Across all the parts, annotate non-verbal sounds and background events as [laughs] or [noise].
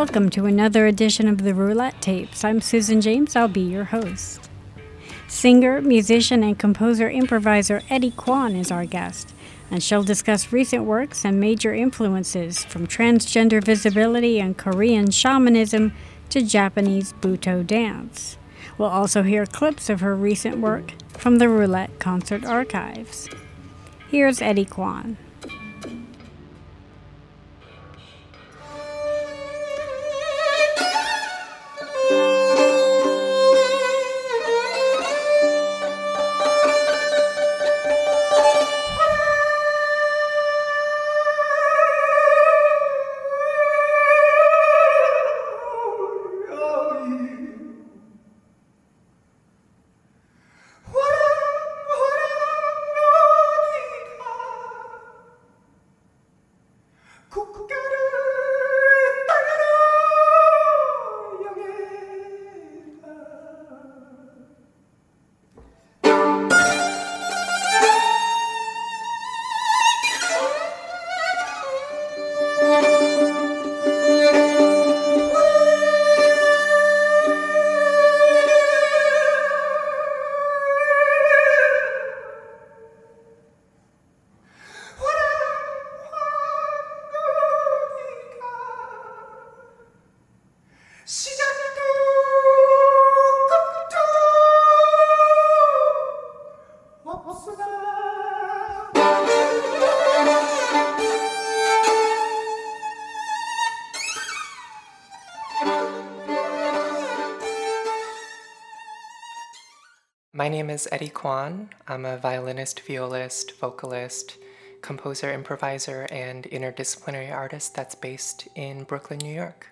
Welcome to another edition of the Roulette Tapes. I'm Susan James. I'll be your host. Singer, musician, and composer improviser eddy kwon is our guest, and she'll discuss recent works and major influences from transgender visibility and Korean shamanism to Japanese Butoh dance. We'll also hear clips of her recent work from the Roulette Concert Archives. Here's eddy kwon. My name is eddy kwon. I'm a violinist, violist, vocalist, composer, improviser, and interdisciplinary artist that's based in Brooklyn, New York.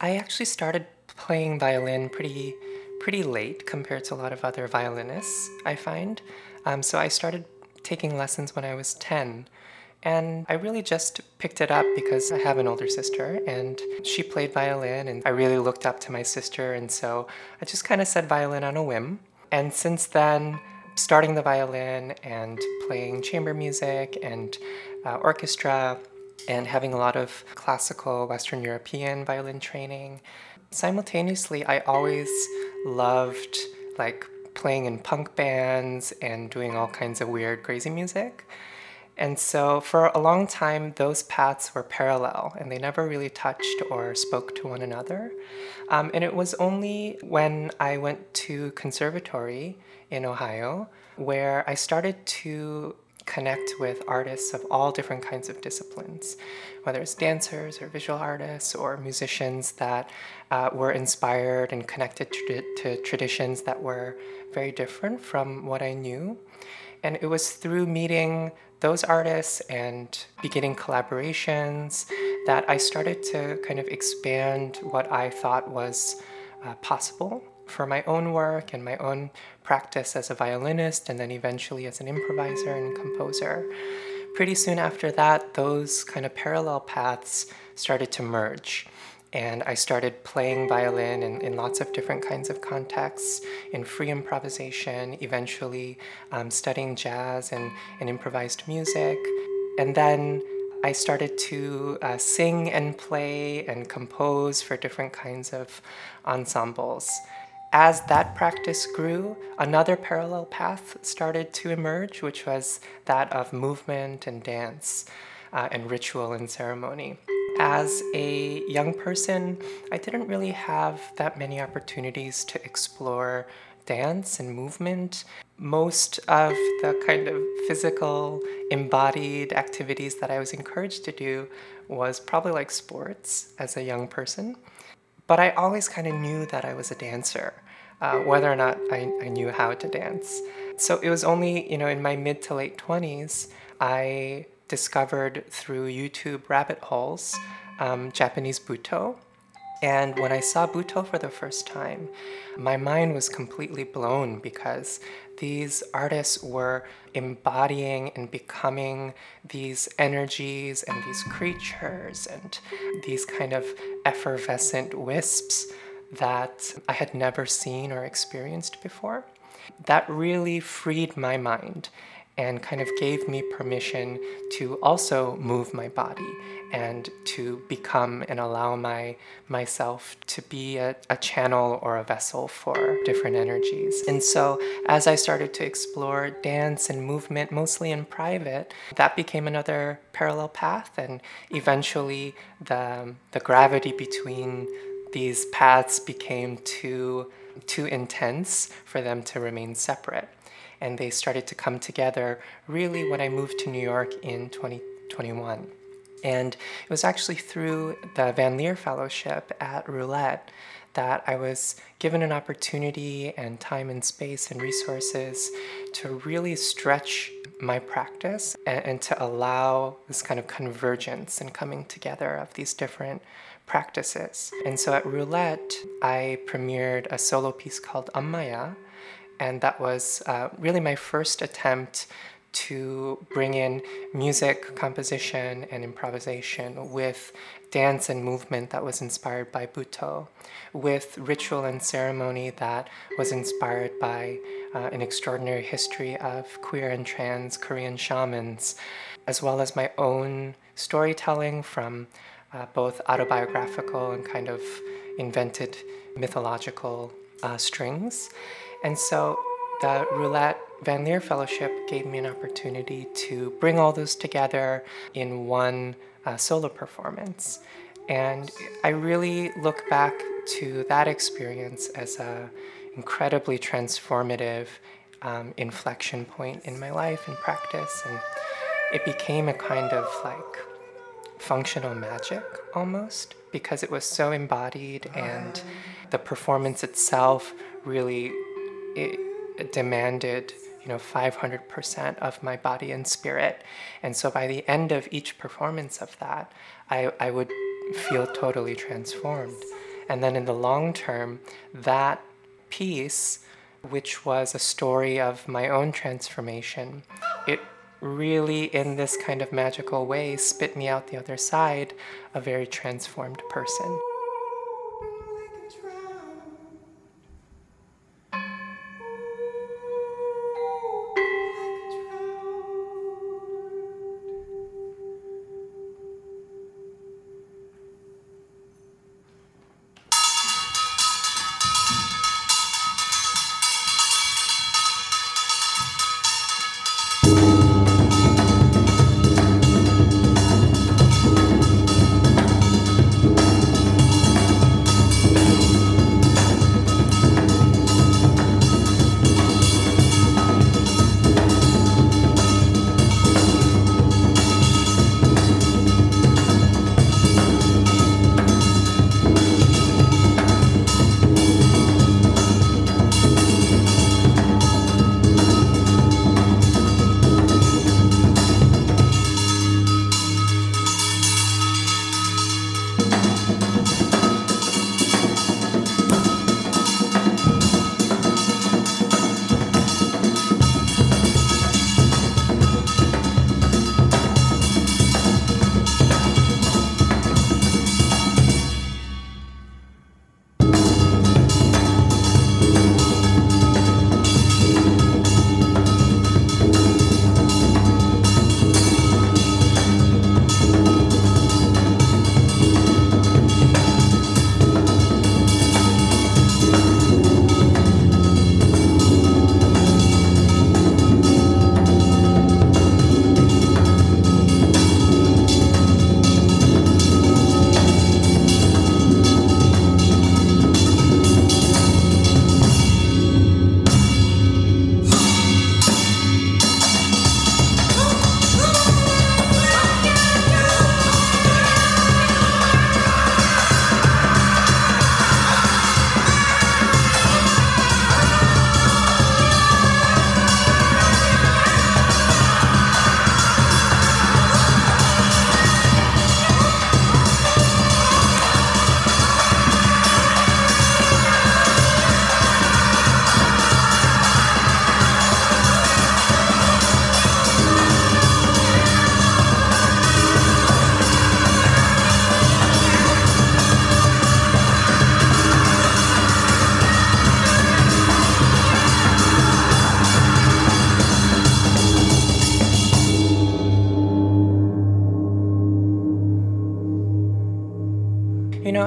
I actually started playing violin pretty pretty late compared to a lot of other violinists, I find. Um, so I started taking lessons when I was 10. And I really just picked it up because I have an older sister and she played violin and I really looked up to my sister. And so I just kind of said violin on a whim. And since then, starting the violin and playing chamber music and uh, orchestra and having a lot of classical Western European violin training. Simultaneously, I always loved like playing in punk bands and doing all kinds of weird, crazy music. And so for a long time, those paths were parallel and they never really touched or spoke to one another. Um, and it was only when I went to conservatory in Ohio where I started to connect with artists of all different kinds of disciplines, whether it's dancers or visual artists or musicians that uh, were inspired and connected to, to traditions that were very different from what I knew. And it was through meeting those artists and beginning collaborations that I started to kind of expand what I thought was uh, possible for my own work and my own practice as a violinist and then eventually as an improviser and composer. Pretty soon after that, those kind of parallel paths started to merge and I started playing violin in, in lots of different kinds of contexts, in free improvisation, eventually um, studying jazz and, and improvised music. And then I started to uh, sing and play and compose for different kinds of ensembles. As that practice grew, another parallel path started to emerge, which was that of movement and dance uh, and ritual and ceremony as a young person, I didn't really have that many opportunities to explore dance and movement. Most of the kind of physical, embodied activities that I was encouraged to do was probably like sports as a young person. But I always kind of knew that I was a dancer, uh, whether or not I, I knew how to dance. So it was only, you know, in my mid to late 20s, I discovered through YouTube rabbit holes um, Japanese Butoh. And when I saw Butoh for the first time, my mind was completely blown because these artists were embodying and becoming these energies and these creatures and these kind of effervescent wisps that I had never seen or experienced before. That really freed my mind and kind of gave me permission to also move my body and to become and allow my myself to be a, a, channel or a vessel for different energies. And so as I started to explore dance and movement mostly in private, that became another parallel path and eventually the the gravity between these paths became too too intense for them to remain separate and they started to come together really when I moved to New York in 2021. And it was actually through the Van Lier Fellowship at Roulette that I was given an opportunity and time and space and resources to really stretch my practice and, and, to allow this kind of convergence and coming together of these different practices. And so at Roulette, I premiered a solo piece called UMMA-YA, and that was uh, really my first attempt to bring in music, composition, and improvisation with dance and movement that was inspired by Butoh, with ritual and ceremony that was inspired by uh, an extraordinary history of queer and trans Korean shamans, as well as my own storytelling from uh, both autobiographical and kind of invented mythological uh, strings. And so the Roulette Van Lier Fellowship gave me an opportunity to bring all those together in one uh, solo performance. And I really look back to that experience as a incredibly transformative um, inflection point in my life and practice. And it became a kind of like functional magic almost because it was so embodied and the performance itself really it, demanded you know 500% of my body and spirit. And so by the end of each performance of that I, I would feel totally transformed. And then in the long term that piece which was a story of my own transformation it really in this kind of magical way spit me out the other side a very transformed person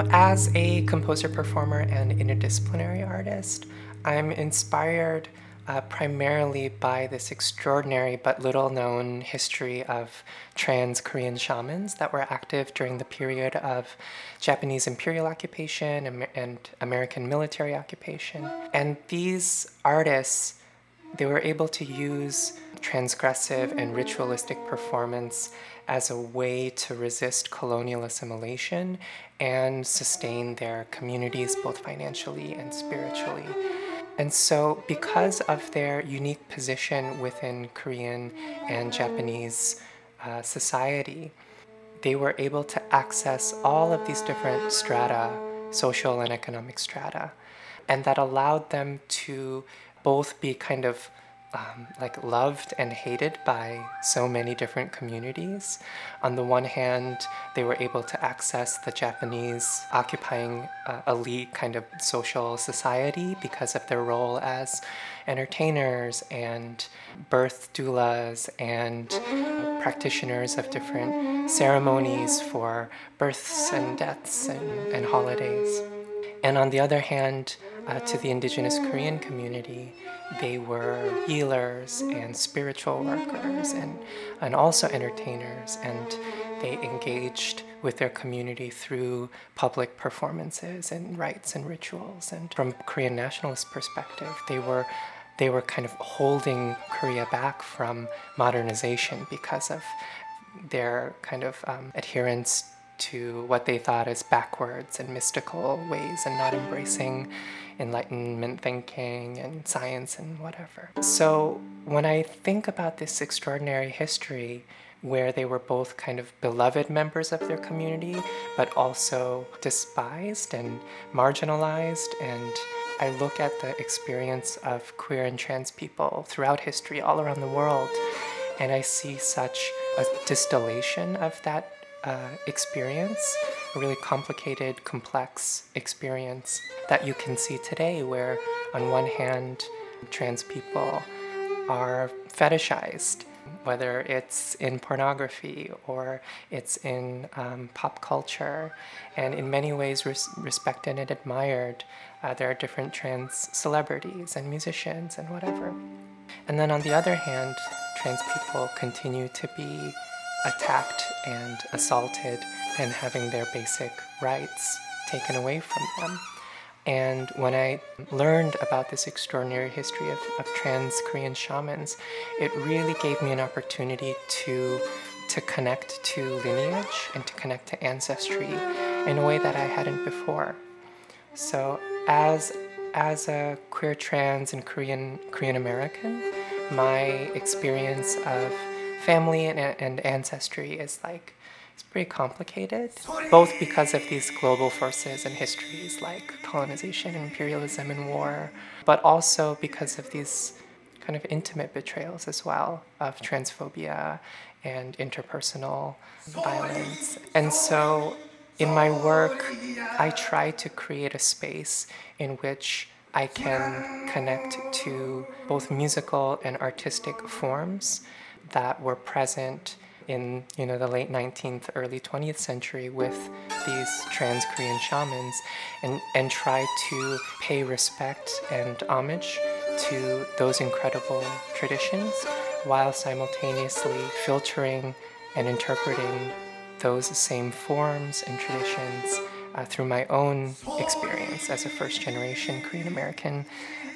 know, as a composer, performer, and interdisciplinary artist, I'm inspired uh, primarily by this extraordinary but little known history of trans Korean shamans that were active during the period of Japanese imperial occupation and American military occupation. And these artists, they were able to use transgressive and ritualistic performance as a way to resist colonial assimilation and sustain their communities both financially and spiritually. And so, because of their unique position within Korean and Japanese uh, society, they were able to access all of these different strata, social and economic strata, and that allowed them to both be kind of um, like loved and hated by so many different communities. On the one hand, they were able to access the Japanese occupying uh, elite kind of social society because of their role as entertainers and birth doulas and uh, practitioners of different ceremonies for births and deaths and, and holidays. And on the other hand, uh, to the indigenous Korean community, they were healers and spiritual workers and, and also entertainers, and they engaged with their community through public performances and rites and rituals. And from Korean nationalist perspective, they were they were kind of holding Korea back from modernization because of their kind of um, adherence to what they thought as backwards and mystical ways and not embracing enlightenment thinking and science and whatever. So when I think about this extraordinary history, where they were both kind of beloved members of their community, but also despised and marginalized. And I look at the experience of queer and trans people throughout history, all around the world, and I see such a distillation of that uh, experience, a really complicated, complex experience that you can see today, where on one hand, trans people are fetishized, whether it's in pornography or it's in um, pop culture, and in many ways res- respected and admired. Uh, there are different trans celebrities and musicians and whatever. And then on the other hand, trans people continue to be attacked and assaulted and having their basic rights taken away from them. And when I learned about this extraordinary history of, of trans Korean shamans, it really gave me an opportunity to, to connect to lineage and to connect to ancestry in a way that I hadn't before. So, as, as a queer trans and Korean, Korean American, my experience of family and, and ancestry is like it's pretty complicated, both because of these global forces and histories like colonization and imperialism and war, but also because of these kind of intimate betrayals as well of transphobia and interpersonal violence. And so in my work, I try to create a space in which I can connect to both musical and artistic forms that were present in you know the late 19th early 20th century with these trans korean shamans and and try to pay respect and homage to those incredible traditions while simultaneously filtering and interpreting those same forms and traditions uh, through my own experience as a first generation Korean American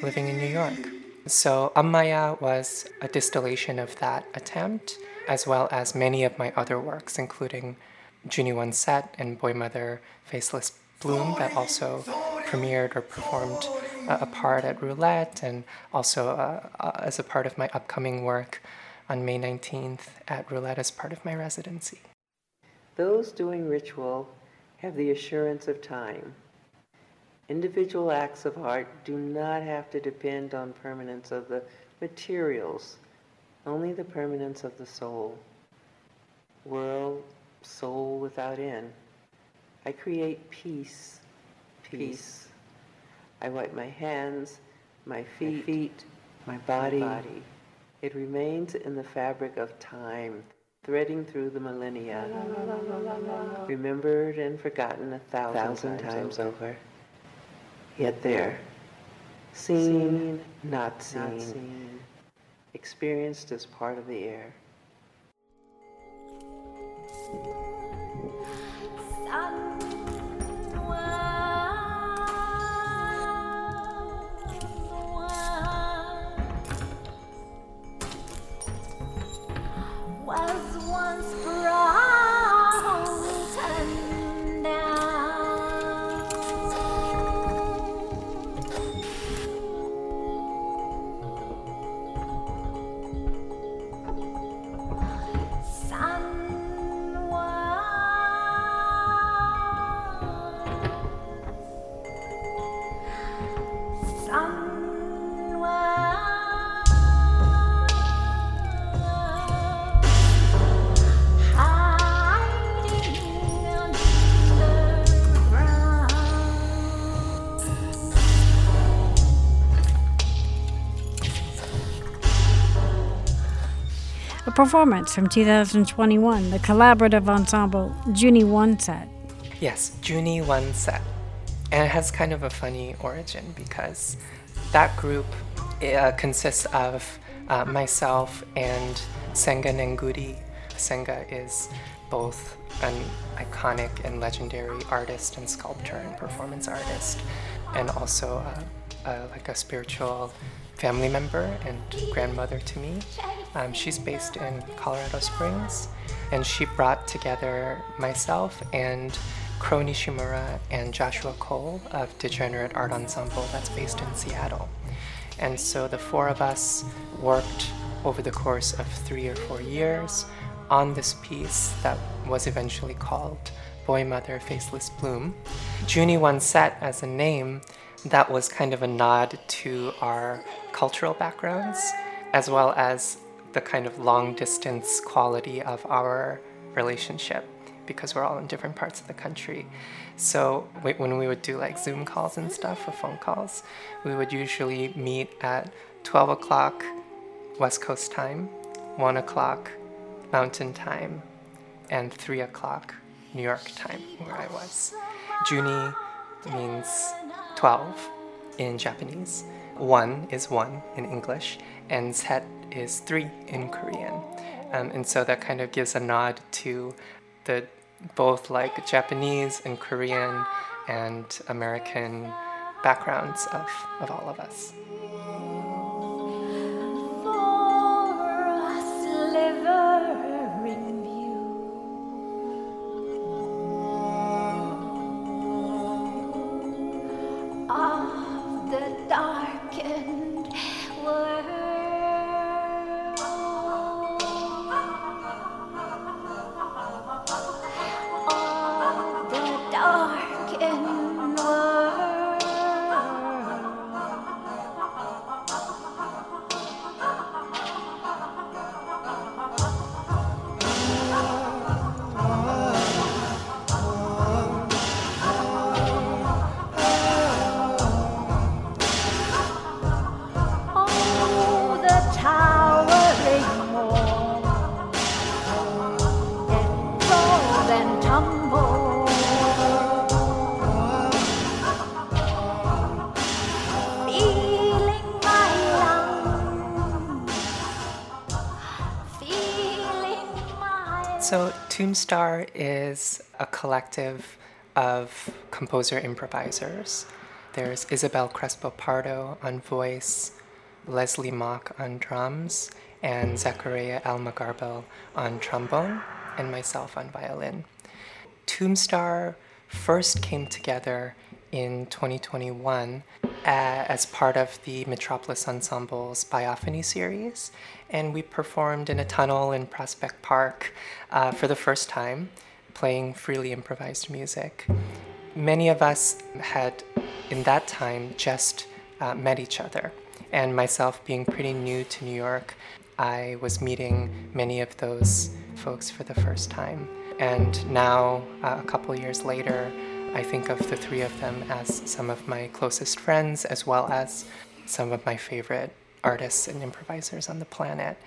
living in New York. So UMMA-YA was a distillation of that attempt, as well as many of my other works, including JUNI ONE SET and Boy Mother Faceless Bloom, that also premiered or performed uh, a part at Roulette, and also uh, uh, as a part of my upcoming work on May 19th at Roulette as part of my residency. Those doing ritual have the assurance of time Individual acts of art do not have to depend on permanence of the materials, only the permanence of the soul. World, soul without end. I create peace, peace. I wipe my hands, my feet, my, feet, my body. my body. It remains in the fabric of time. threading through the millennia, remembered and forgotten a thousand, thousand times, times over. Yet there, seen, not seen, not seen, experienced as part of the air. Performance from 2021, the collaborative ensemble JUNI ONE SET. Yes, JUNI ONE SET. And it has kind of a funny origin because that group uh, consists of uh, myself and Senga Nengudi. Senga is both an iconic and legendary artist and sculptor and performance artist, and also uh like a spiritual family member and grandmother to me. Um, she's based in Colorado Springs, and she brought together myself and Crow Nishimura and Joshua Kohl of Degenerate Art Ensemble that's based in Seattle. And so the four of us worked over the course of three or four years on this piece that was eventually called Boy Mother Faceless Bloom. JUNI ONE SET as a name that was kind of a nod to our cultural backgrounds as well as the kind of long distance quality of our relationship because we're all in different parts of the country. So when we would do like Zoom calls and stuff or phone calls, we would usually meet at 12 o'clock West Coast time, 1 o'clock Mountain time, and 3 o'clock New York time, where I was. Juni means 12 in Japanese, 1 is 1 in English, and set is 3 in Korean. Um, and so that kind of gives a nod to the both like Japanese and Korean and American backgrounds of, of all of us. Tombstar is a collective of composer improvisers. There's Isabel Crespo Pardo on voice, Lesley Mok on drums, and Zekkereya El-magharbel on trombone, and myself on violin. Tombstar first came together in 2021 uh, as part of the Metropolis Ensemble's Biophony series, and we performed in a tunnel in Prospect Park uh, for the first time, playing freely improvised music. Many of us had, in that time, just uh, met each other, and myself being pretty new to New York, I was meeting many of those folks for the first time. And now, uh, a couple years later, I think of the three of them as some of my closest friends, as well as some of my favorite artists and improvisers on the planet.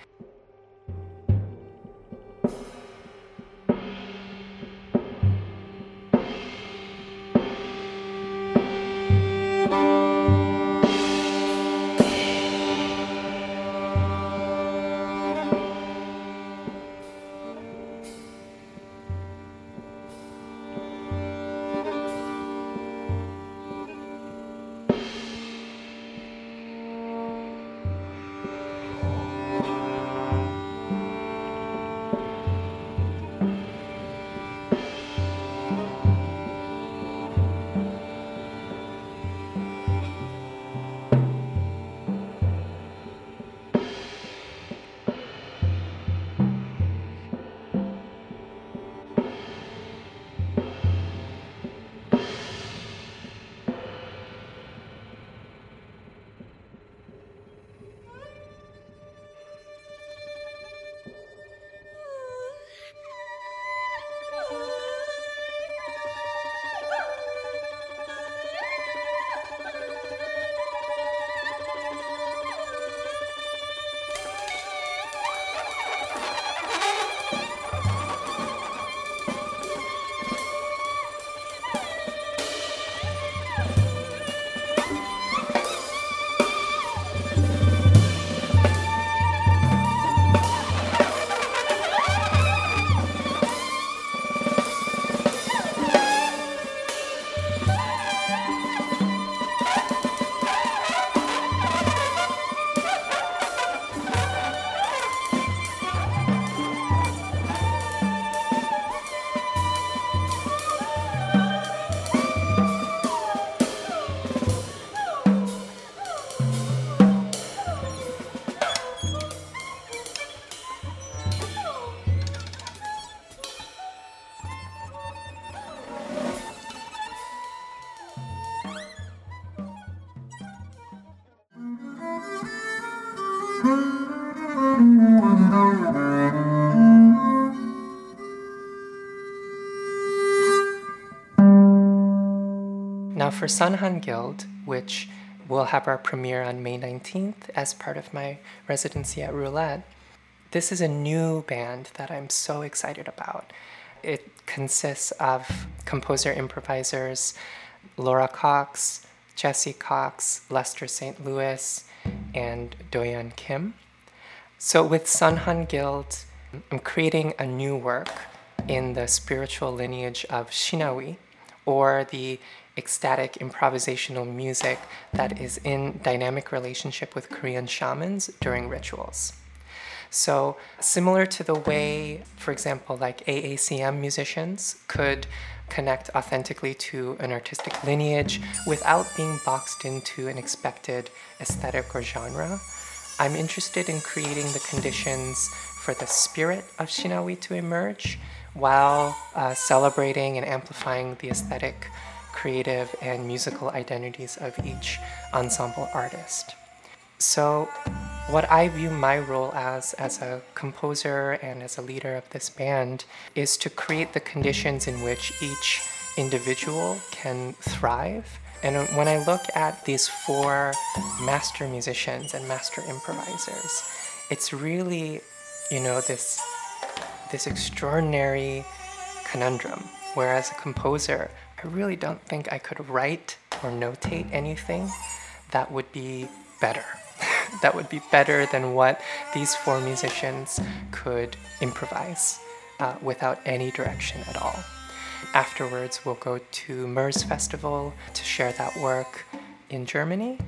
For Sunhan Guild, which will have our premiere on May 19th as part of my residency at Roulette, this is a new band that I'm so excited about. It consists of composer improvisers Laura Cocks, Jessie Cox, Lester St. Louis, and Doyeon Kim. So, with Sunhan Guild, I'm creating a new work in the spiritual lineage of Shinawi, or the ecstatic improvisational music that is in dynamic relationship with Korean shamans during rituals. So, similar to the way, for example, like AACM musicians could connect authentically to an artistic lineage without being boxed into an expected aesthetic or genre, I'm interested in creating the conditions for the spirit of Shinawi to emerge while uh, celebrating and amplifying the aesthetic, creative, and musical identities of each ensemble artist. So, what I view my role as, as a composer and as a leader of this band, is to create the conditions in which each individual can thrive. And when I look at these four master musicians and master improvisers, it's really, you know, this, this extraordinary conundrum. Whereas a composer, I really don't think I could write or notate anything that would be better [laughs] that would be better than what these four musicians could improvise uh, without any direction at all. Afterwards, we'll go to Moers Festival to share that work in Germany,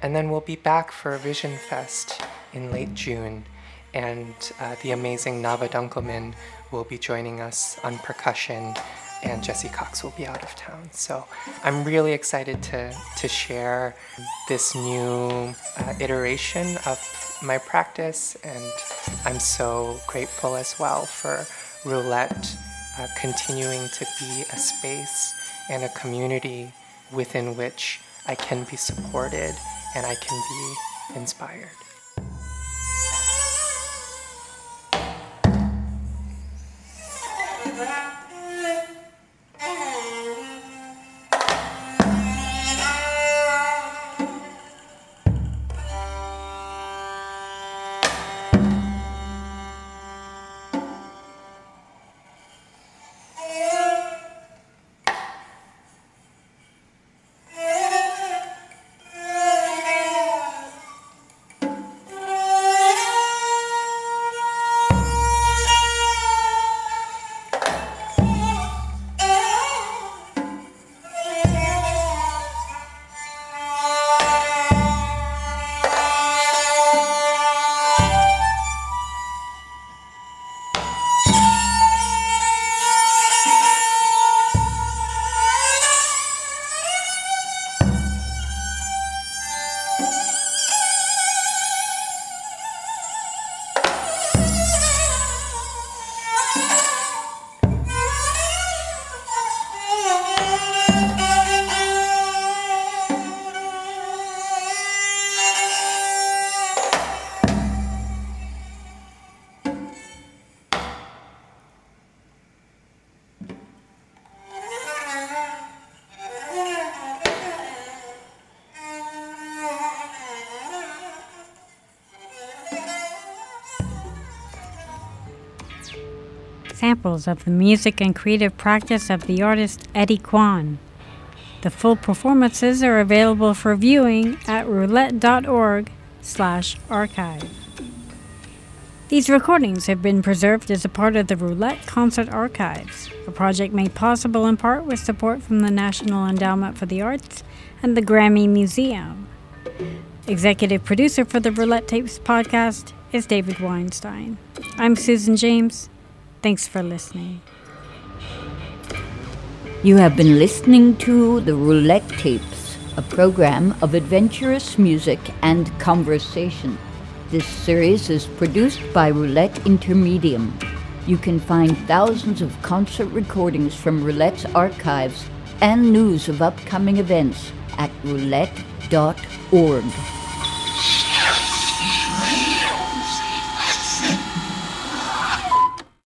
and then we'll be back for Vision Fest in late June, and uh, the amazing Nava Dunkelman will be joining us on percussion and Jessie Cox will be out of town. So I'm really excited to, to share this new uh, iteration of my practice, and I'm so grateful as well for Roulette uh, continuing to be a space and a community within which I can be supported and I can be inspired. Samples of the music and creative practice of the artist eddy kwon. The full performances are available for viewing at roulette.org slash archive. These recordings have been preserved as a part of the Roulette Concert Archives, a project made possible in part with support from the National Endowment for the Arts and the Grammy Museum. Executive producer for the Roulette Tapes podcast is David Weinstein. I'm Susan James. Thanks for listening. You have been listening to the Roulette Tapes, a program of adventurous music and conversation. This series is produced by Roulette Intermedium. You can find thousands of concert recordings from Roulette's archives and news of upcoming events at roulette.org.